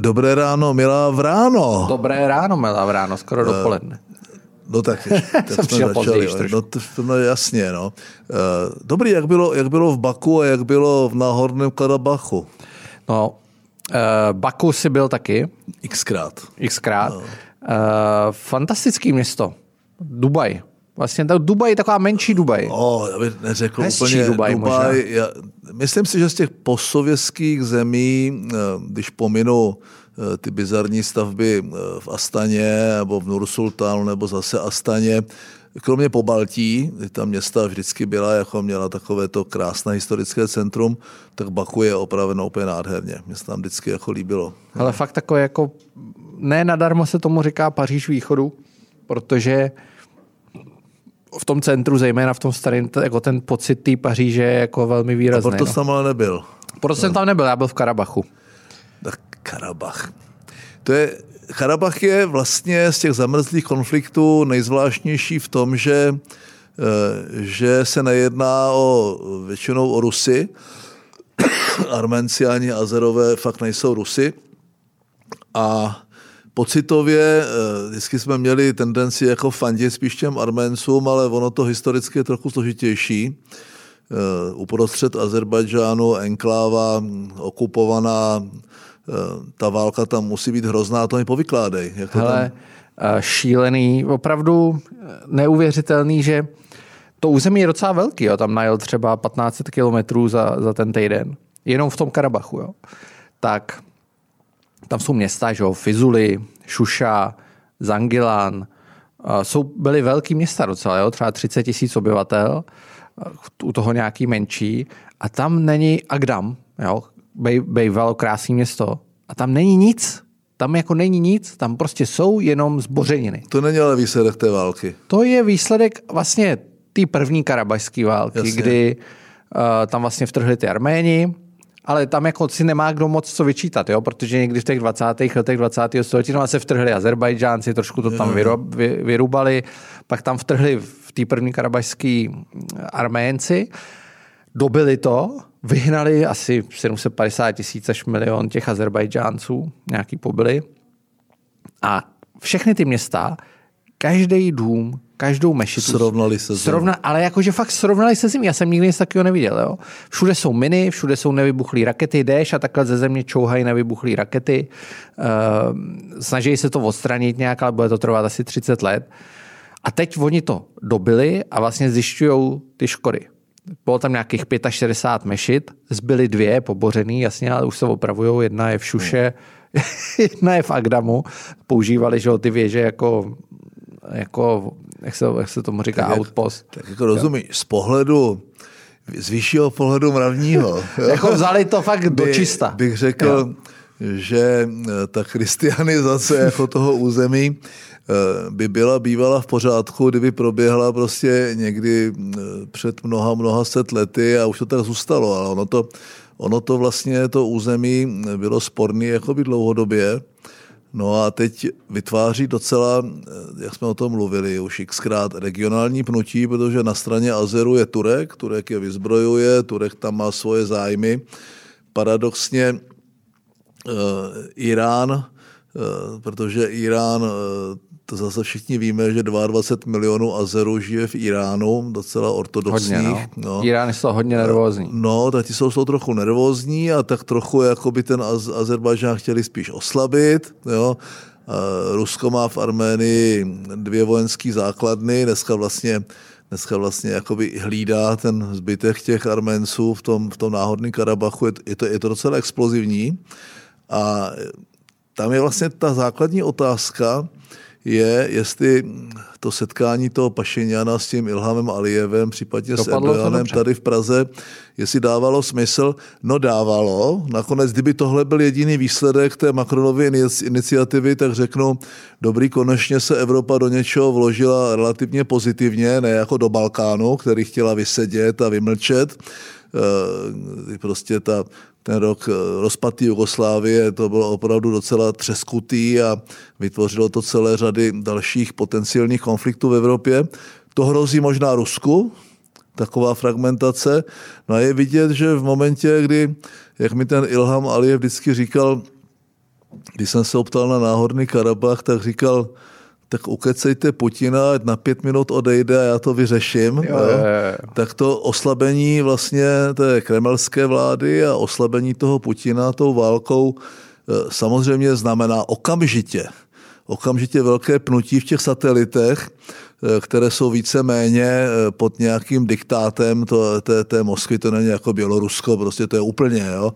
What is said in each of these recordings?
Dobré, ráno, milá vráno. Dobré ráno, milá vráno, skoro dopoledne. No tak, tak Jsem jsme začali. No, to, no jasně, no. Eh, Dobrý, jak bylo, jak bylo v Baku a jak bylo v Náhorném Karabachu? No, uh, Baku si byl taky, Xkrát. xkrát. No. Uh, fantastický město. Dubaj. Vlastně to Dubaj je taková menší Dubaj. O, já bych neřekl Hezčí úplně Dubaj Dubaj. Já, myslím si, že z těch postsovětských zemí, eh, když pominu eh, ty bizarní stavby eh, v Astaně nebo v Nursultánu nebo zase Astaně, kromě Pobaltí, kdy ta města vždycky byla, jako měla takové to krásné historické centrum, tak Baku je opraveno úplně nádherně. Mně se tam vždycky jako líbilo. Ale fakt takové jako, ne nadarmo se tomu říká Paříž východu, protože v tom centru, zejména v tom starém, jako ten pocit té Paříže je jako velmi A výrazný. proto no. jsem ale nebyl. Proto jsem tam nebyl, já byl v Karabachu. Tak Karabach. To je, Karabach je vlastně z těch zamrzlých konfliktů nejzvláštnější v tom, že, eh, že se nejedná o, většinou o Rusy. Armenci ani Azerové fakt nejsou Rusy. A pocitově eh, vždycky jsme měli tendenci jako fandit spíš těm Arméncům, ale ono to historicky je trochu složitější. Eh, Uprostřed Azerbajdžánu, enkláva, hm, okupovaná, eh, ta válka tam musí být hrozná, to mi povykládej. Jak to Hele, tam, šílený, opravdu neuvěřitelný, že to území je docela velký, jo. tam najel třeba 1500 kilometrů za, za ten týden, jenom v tom Karabachu. Jo. Tak tam jsou města, že jo, Fizuli, Šuša, Zangilán, eh, jsou, byly velký města docela, jo, třeba 30 tisíc obyvatel, u toho nějaký menší, a tam není Agdam, jo, bej, bejvalo krásné město, a tam není nic, tam jako není nic, tam prostě jsou jenom zbořeniny. to není ale výsledek té války. To je výsledek vlastně té první karabajské války. Jasně. kdy uh, tam vlastně vtrhli ty Arméni, ale tam jako si nemá kdo moc co vyčítat, jo? protože někdy v těch 20. letech 20. století tam se vtrhli Azerbajdžánci, trošku to tam vyro, vy, vyrubali, pak tam vtrhli v té první karabajské Arménci, dobili to, vyhnali asi 750 tisíc až milion těch Azerbajdžánců, nějaký pobyli. A všechny ty města, každý dům, každou mešitu. Srovnali se s Srovna, ale jakože fakt srovnali se zemí. Já jsem nikdy nic takového neviděl. Jo? Všude jsou miny, všude jsou nevybuchlé rakety, jdeš a takhle ze země čouhají nevybuchlé rakety. Uh, snaží se to odstranit nějak, ale bude to trvat asi 30 let. A teď oni to dobili a vlastně zjišťují ty škody. Bylo tam nějakých 65 mešit, zbyly dvě pobořený, jasně, ale už se opravujou. Jedna je v Šuše, jedna je v Agdamu. Používali že ty věže jako, jako jak, se, jak se tomu říká, jak- outpost. Tak jako rozumíš, z pohledu, z vyššího pohledu mravního. jo, Jako vzali to fakt do by- čista. Bych řekl, že eh, ta christianizace jako toho území eh, by byla bývala v pořádku, kdyby proběhla prostě někdy eh, před mnoha, mnoha set lety a už to tak zůstalo, ale ono to, ono to vlastně, to území bylo sporný jakoby dlouhodobě, No a teď vytváří docela, eh, jak jsme o tom mluvili už xkrát, regionální pnutí, protože na straně Azeru je Turek, Turek je vyzbrojuje, Turek tam má svoje zájmy. Paradoxně eh, Irán, eh, protože Irán, to zase všichni víme, že 22 milionů Azerů žije v Iránu, docela ortodoxních. Hodně, no. Irán je z toho hodně nervózní. No, tak ti jsou, jsou trochu nervózní a tak trochu jakoby ten Az- Azerbajdžán chtěli spíš oslabit. Jo. A Rusko má v Arménii dvě vojenské základny, dneska vlastně dneska vlastně jakoby hlídá ten zbytek těch Arménců v tom, v tom náhodném Karabachu. Je, je, to, je to docela explozivní. A tam je vlastně ta základní otázka, je, jestli to setkání toho Pašiniana s tím Ilhamem Alijevem, případně s Dopadlo to Erdoganem dobře. tady v Praze, jestli dávalo smysl. No dávalo. Nakonec, kdyby tohle byl jediný výsledek té Macronovy inici- iniciativy, tak řeknu, dobrý, konečně se Evropa do něčeho vložila relativně pozitivně, ne jako do Balkánu, který chtěla vysedět a vymlčet. Eh, Prostě ta, ten rok eh, rozpad Jugoslávie, to bylo opravdu docela třeskutý a vytvořilo to celé řady dalších potenciálních konfliktů v Evropě. To hrozí možná Rusku, taková fragmentace. No a je vidět, že v momentě, kdy, jak mi ten Ilham Aliyev vždycky říkal, když jsem se optal na náhodný Karabach, tak říkal, tak ukecejte Putina, ať na pět minut odejde a já to vyřeším. Jo, jo. Jo. Tak to oslabení vlastně té kremelské vlády a oslabení toho Putina tou válkou eh, samozřejmě znamená okamžitě, okamžitě velké pnutí v těch satelitech, eh, které jsou více-méně eh, pod nějakým diktátem to, té, té Moskvy, to není jako Bělorusko, prostě to je úplně, jo.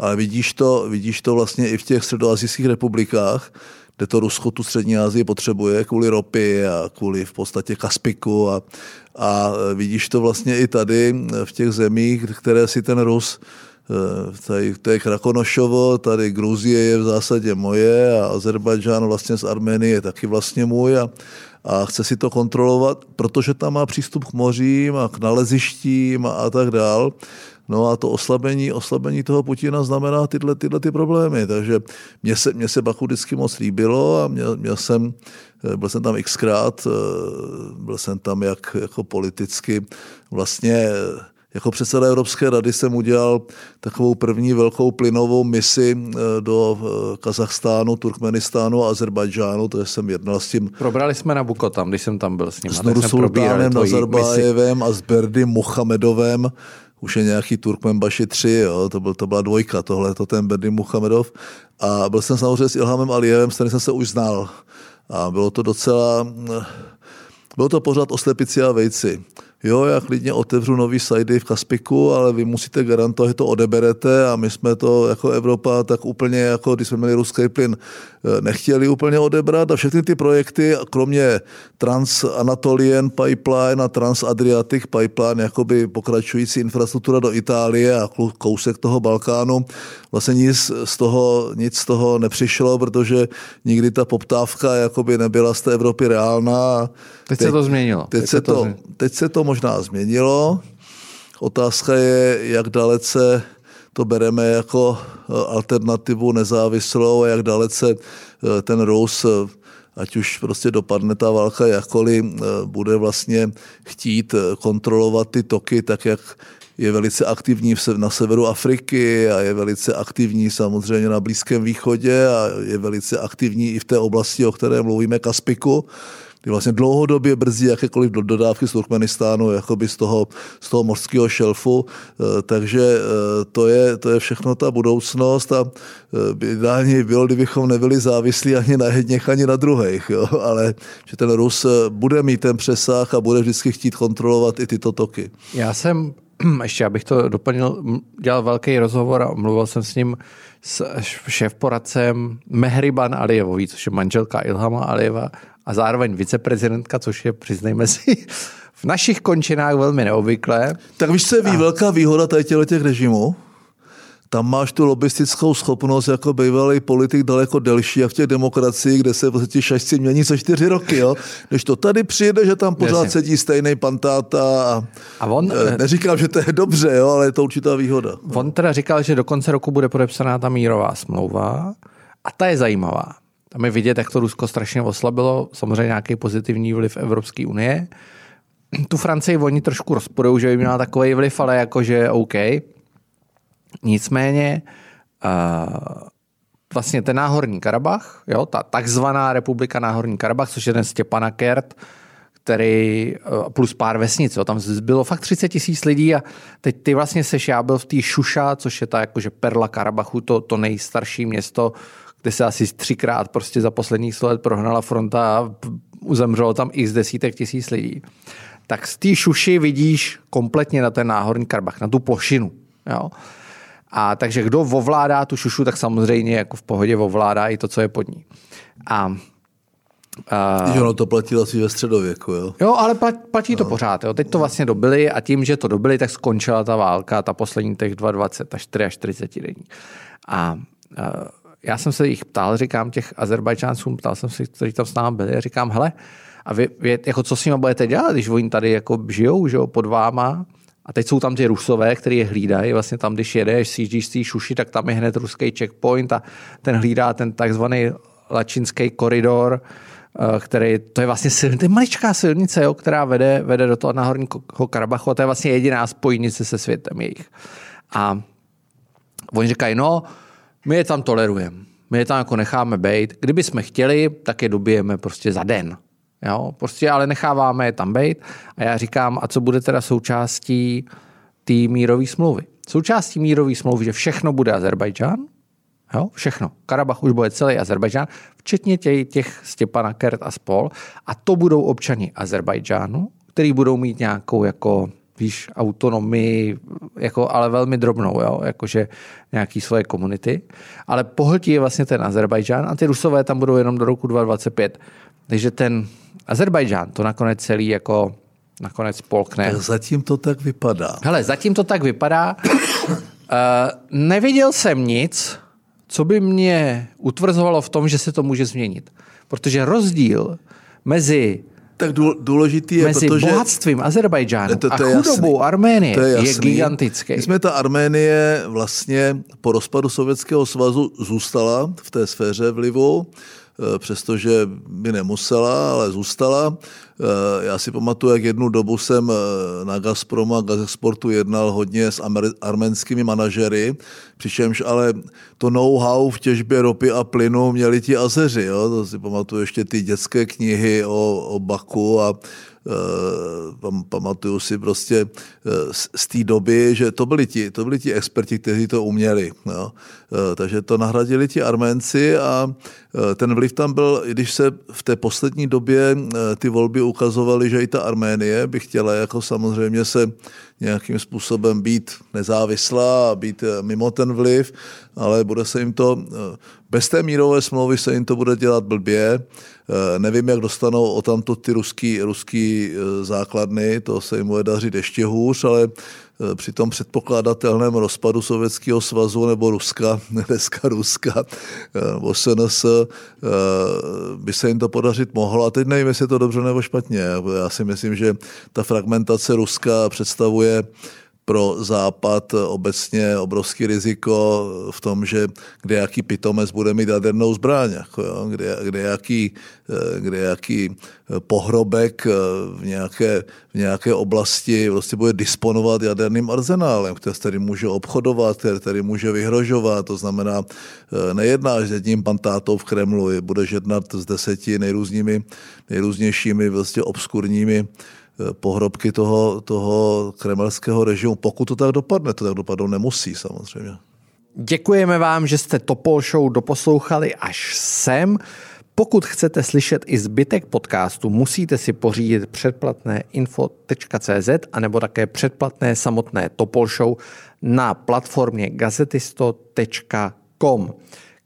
Ale vidíš to, vidíš to vlastně i v těch středoazijských republikách, kde to Rusko tu střední Asii potřebuje kvůli ropy a kvůli v podstatě Kaspiku a, a vidíš to vlastně i tady v těch zemích, které si ten Rus eh, Tady, to je Krakonošovo, tady Gruzie je v zásadě moje a Azerbajdžán vlastně z Arménie je taky vlastně můj a, a chce si to kontrolovat, protože tam má přístup k mořím a k nalezištím a, a tak dál. No a to oslabení, oslabení toho Putina znamená tyhle, tyhle ty problémy. Takže mně se, mně se Baku vždycky moc líbilo a měl, měl jsem, eh, byl jsem tam xkrát, eh, byl jsem tam jak jako politicky vlastně eh, jako předseda Evropské rady jsem udělal takovou první velkou plynovou misi do Kazachstánu, Turkmenistánu a Azerbajdžánu, to jsem jednal s tím. Probrali jsme na Buko tam, když jsem tam byl s ním. S Nursultánem Nazarbájevem a s Berdy Mohamedovem, už je nějaký Turkmenbaši 3, jo, to, byl, to byla dvojka, tohle to ten Berdy Muhamedov. A byl jsem samozřejmě s Ilhamem Alijevem, s kterým jsem se už znal. A bylo to docela, bylo to pořád o slepici a vejci jo, já klidně otevřu nový sajdy v Kaspiku, ale vy musíte garantovat, že to odeberete a my jsme to jako Evropa tak úplně, jako když jsme měli ruský plyn, eh, nechtěli úplně odebrat a všechny ty projekty, kromě Trans-Anatolian Pipeline a Trans-Adriatic Pipeline, jakoby pokračující infrastruktura do Itálie a kousek toho Balkánu, vlastně nic z toho, nic z toho nepřišlo, protože nikdy ta poptávka jakoby nebyla z té Evropy reálná. Teď, teď se to změnilo. Teď, teď, se, to, to, teď se to možná změnilo. Otázka je, jak dalece to bereme jako eh, alternativu nezávislou a jak dalece eh, ten Rus, eh, ať už prostě dopadne ta válka jakkoliv, bude vlastně chtít kontrolovat ty toky tak, jak je velice aktivní na severu Afriky a je velice aktivní samozřejmě na Blízkém východě a je velice aktivní i v té oblasti, o které mluvíme, Kaspiku kdy vlastně dlouhodobě brzdí jakékoliv dodávky z Turkmenistánu jakoby z toho, z toho mořského šelfu, eh, takže eh, to je, to je všechno ta budoucnost a eh, ideálně bylo, kdybychom nebyli závislí ani na jedněch, ani na druhých, jo? ale že ten Rus bude mít ten přesah a bude vždycky chtít kontrolovat i tyto toky. Já jsem ještě abych to doplnil, dělal velký rozhovor a mluvil jsem s ním s šéf-poradcem Mehriban Alijevový, což je manželka Ilhama Alijeva a zároveň viceprezidentka, což je, přiznejme si, v našich končinách velmi neobvyklé. Tak víš, co je a... velká výhoda tady těch režimů? Tam máš tu lobistickou schopnost jako bývalý politik daleko delší, jak v těch demokracii, kde se vlastně šašci mění co čtyři roky, jo. Když to tady přijde, že tam pořád Jasně. sedí stejný pantáta a, a on, eh, neříkám, že to je dobře, jo, ale je to určitá výhoda. On teda říkal, že do konce roku bude podepsaná ta mírová smlouva a ta je zajímavá. Tam je vidět, jak to Rusko strašně oslabilo, samozřejmě nějaký pozitivní vliv Evropské unie. Tu Francii oni trošku rozporou, že by měla takový vliv, ale jakože OK. Nicméně uh, vlastně ten Náhorní Karabach, jo, ta takzvaná republika Náhorní Karabach, což je ten Stěpana Kert, který plus pár vesnic, jo, tam bylo fakt 30 tisíc lidí a teď ty vlastně seš, já byl v té Šuša, což je ta jakože perla Karabachu, to, to nejstarší město kde se asi třikrát prostě za posledních 100 let prohnala fronta a uzemřelo tam x desítek tisíc lidí. Tak z té šuši vidíš kompletně na ten náhorní Karbach, na tu plošinu. Jo? A takže kdo ovládá tu šušu, tak samozřejmě jako v pohodě ovládá i to, co je pod ní. A Uh, jo, no to platilo asi ve středověku, jo? Jo, ale platí to no. pořád. Jo. Teď to vlastně dobili a tím, že to dobili, tak skončila ta válka, ta poslední těch 22 až 4 až 40 dní. A uh, já jsem se jich ptal, říkám těch Azerbajčáncům, ptal jsem se, kteří tam s námi byli, a říkám, hele, a vy, vy jako co s nimi budete dělat, když oni tady jako žijou, že jo, pod váma, a teď jsou tam ty rusové, kteří je hlídají. Vlastně tam, když jedeš, sjíždíš z té šuši, tak tam je hned ruský checkpoint a ten hlídá ten takzvaný lačinský koridor, eh, který, to je vlastně silnice, to je maličká silnice, jo, která vede, vede do toho Nahorního Karabachu a to je vlastně jediná spojnice se světem jejich. A oni říkají, no, my je tam tolerujeme, my je tam jako necháme být, kdyby jsme chtěli, tak je dobijeme prostě za den. Jo, prostě ale necháváme je tam být a já říkám, a co bude teda součástí té mírové smlouvy? Součástí mírové smlouvy, že všechno bude Azerbajdžán, Jo, všechno. Karabach už bude celý Azerbajdžán, včetně těch, těch Stěpana Kert a spol. A to budou občani Azerbajdžánu, který budou mít nějakou jako víš, autonomii, jako, ale velmi drobnou, jo? jakože nějaký svoje komunity. Ale pohltí je vlastně ten Azerbajdžán a ty Rusové tam budou jenom do roku 2025. Takže ten Azerbajdžán to nakonec celý jako nakonec polkne. Tak zatím to tak vypadá. Hele, zatím to tak vypadá. uh, neviděl jsem nic, co by mě utvrzovalo v tom, že se to může změnit. Protože rozdíl mezi tak důležitý je, mezi protože... bohatstvím Azerbajdžánu to, to, to a chudobou jasný. Arménie to je, je gigantický. My jsme ta Arménie vlastně po rozpadu Sovětského svazu zůstala v té sféře vlivu přestože by nemusela, ale zůstala. Eh, já si pamatuju, jak jednu dobu jsem eh, na Gazpromu a Gazexportu jednal hodně s arménskými manažery, přičemž ale to know-how v těžbě ropy a plynu měli ti Azeři. Jo? To si pamatuju ještě ty dětské knihy o, o Baku a pamatuju si prostě uh, z, té doby, že to byli ti, to byli ti experti, kteří to uměli. Jo. Uh, takže to nahradili ti Arménci a ten vliv tam byl, i když se v té poslední době ty volby ukazovaly, že i ta Arménie by chtěla jako samozřejmě se nějakým způsobem být nezávislá a být mimo ten vliv, ale bude se jim to, bez té mírové smlouvy se jim to bude dělat blbě. Eh, nevím, jak dostanou o tamto ty ruský, ruský eh, základny, to se jim bude dařit ještě hůř, ale eh, při tom předpokladatelném rozpadu Sovětského svazu nebo Ruska, dneska Ruska, nebo SNS, by se jim to podařit mohlo. A teď nevím, jestli je to dobře nebo špatně. Já si myslím, že ta fragmentace Ruska představuje pro Západ obecně obrovský riziko v tom, že kde jaký pitomec bude mít jadernou zbraň, jako jo, kde, kde, jaký, kde jaký pohrobek v nějaké, v nějaké oblasti vlastně bude disponovat jaderným arzenálem, který tady může obchodovat, který tady může vyhrožovat, to znamená, nejedná s jedním pantátou v Kremlu, budeš jednat s deseti nejrůzními, nejrůznějšími vlastně obskurními Eh, pohrobky toho, toho kremelského režimu, pokud to tak dopadne. To tak dopadnout nemusí samozřejmě. Děkujeme vám, že jste Topol Show doposlouchali až sem. Pokud chcete slyšet i zbytek podcastu, musíte si pořídit předplatné info.cz a nebo také předplatné samotné Topol Show na platformě gazetisto.com.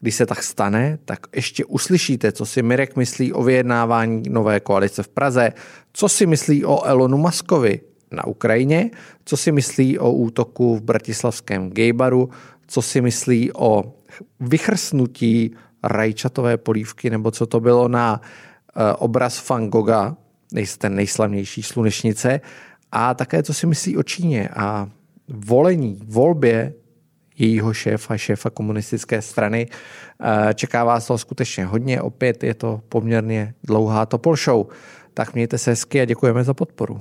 Když se tak stane, tak ještě uslyšíte, co si Mirek myslí o vyjednávání nové koalice v Praze, co si myslí o Elonu Maskovi na Ukrajině, co si myslí o útoku v bratislavském gejbaru, co si myslí o vychrsnutí rajčatové polívky, nebo co to bylo na eh, obraz Van Gogha, ten nejslavnější slunečnice, a také co si myslí o Číně a volení, volbě jejího šéfa, šéfa komunistické strany. Eh, čeká vás to skutečně hodně, opět je to poměrně dlouhá Topol Show. Tak mějte se hezky a děkujeme za podporu.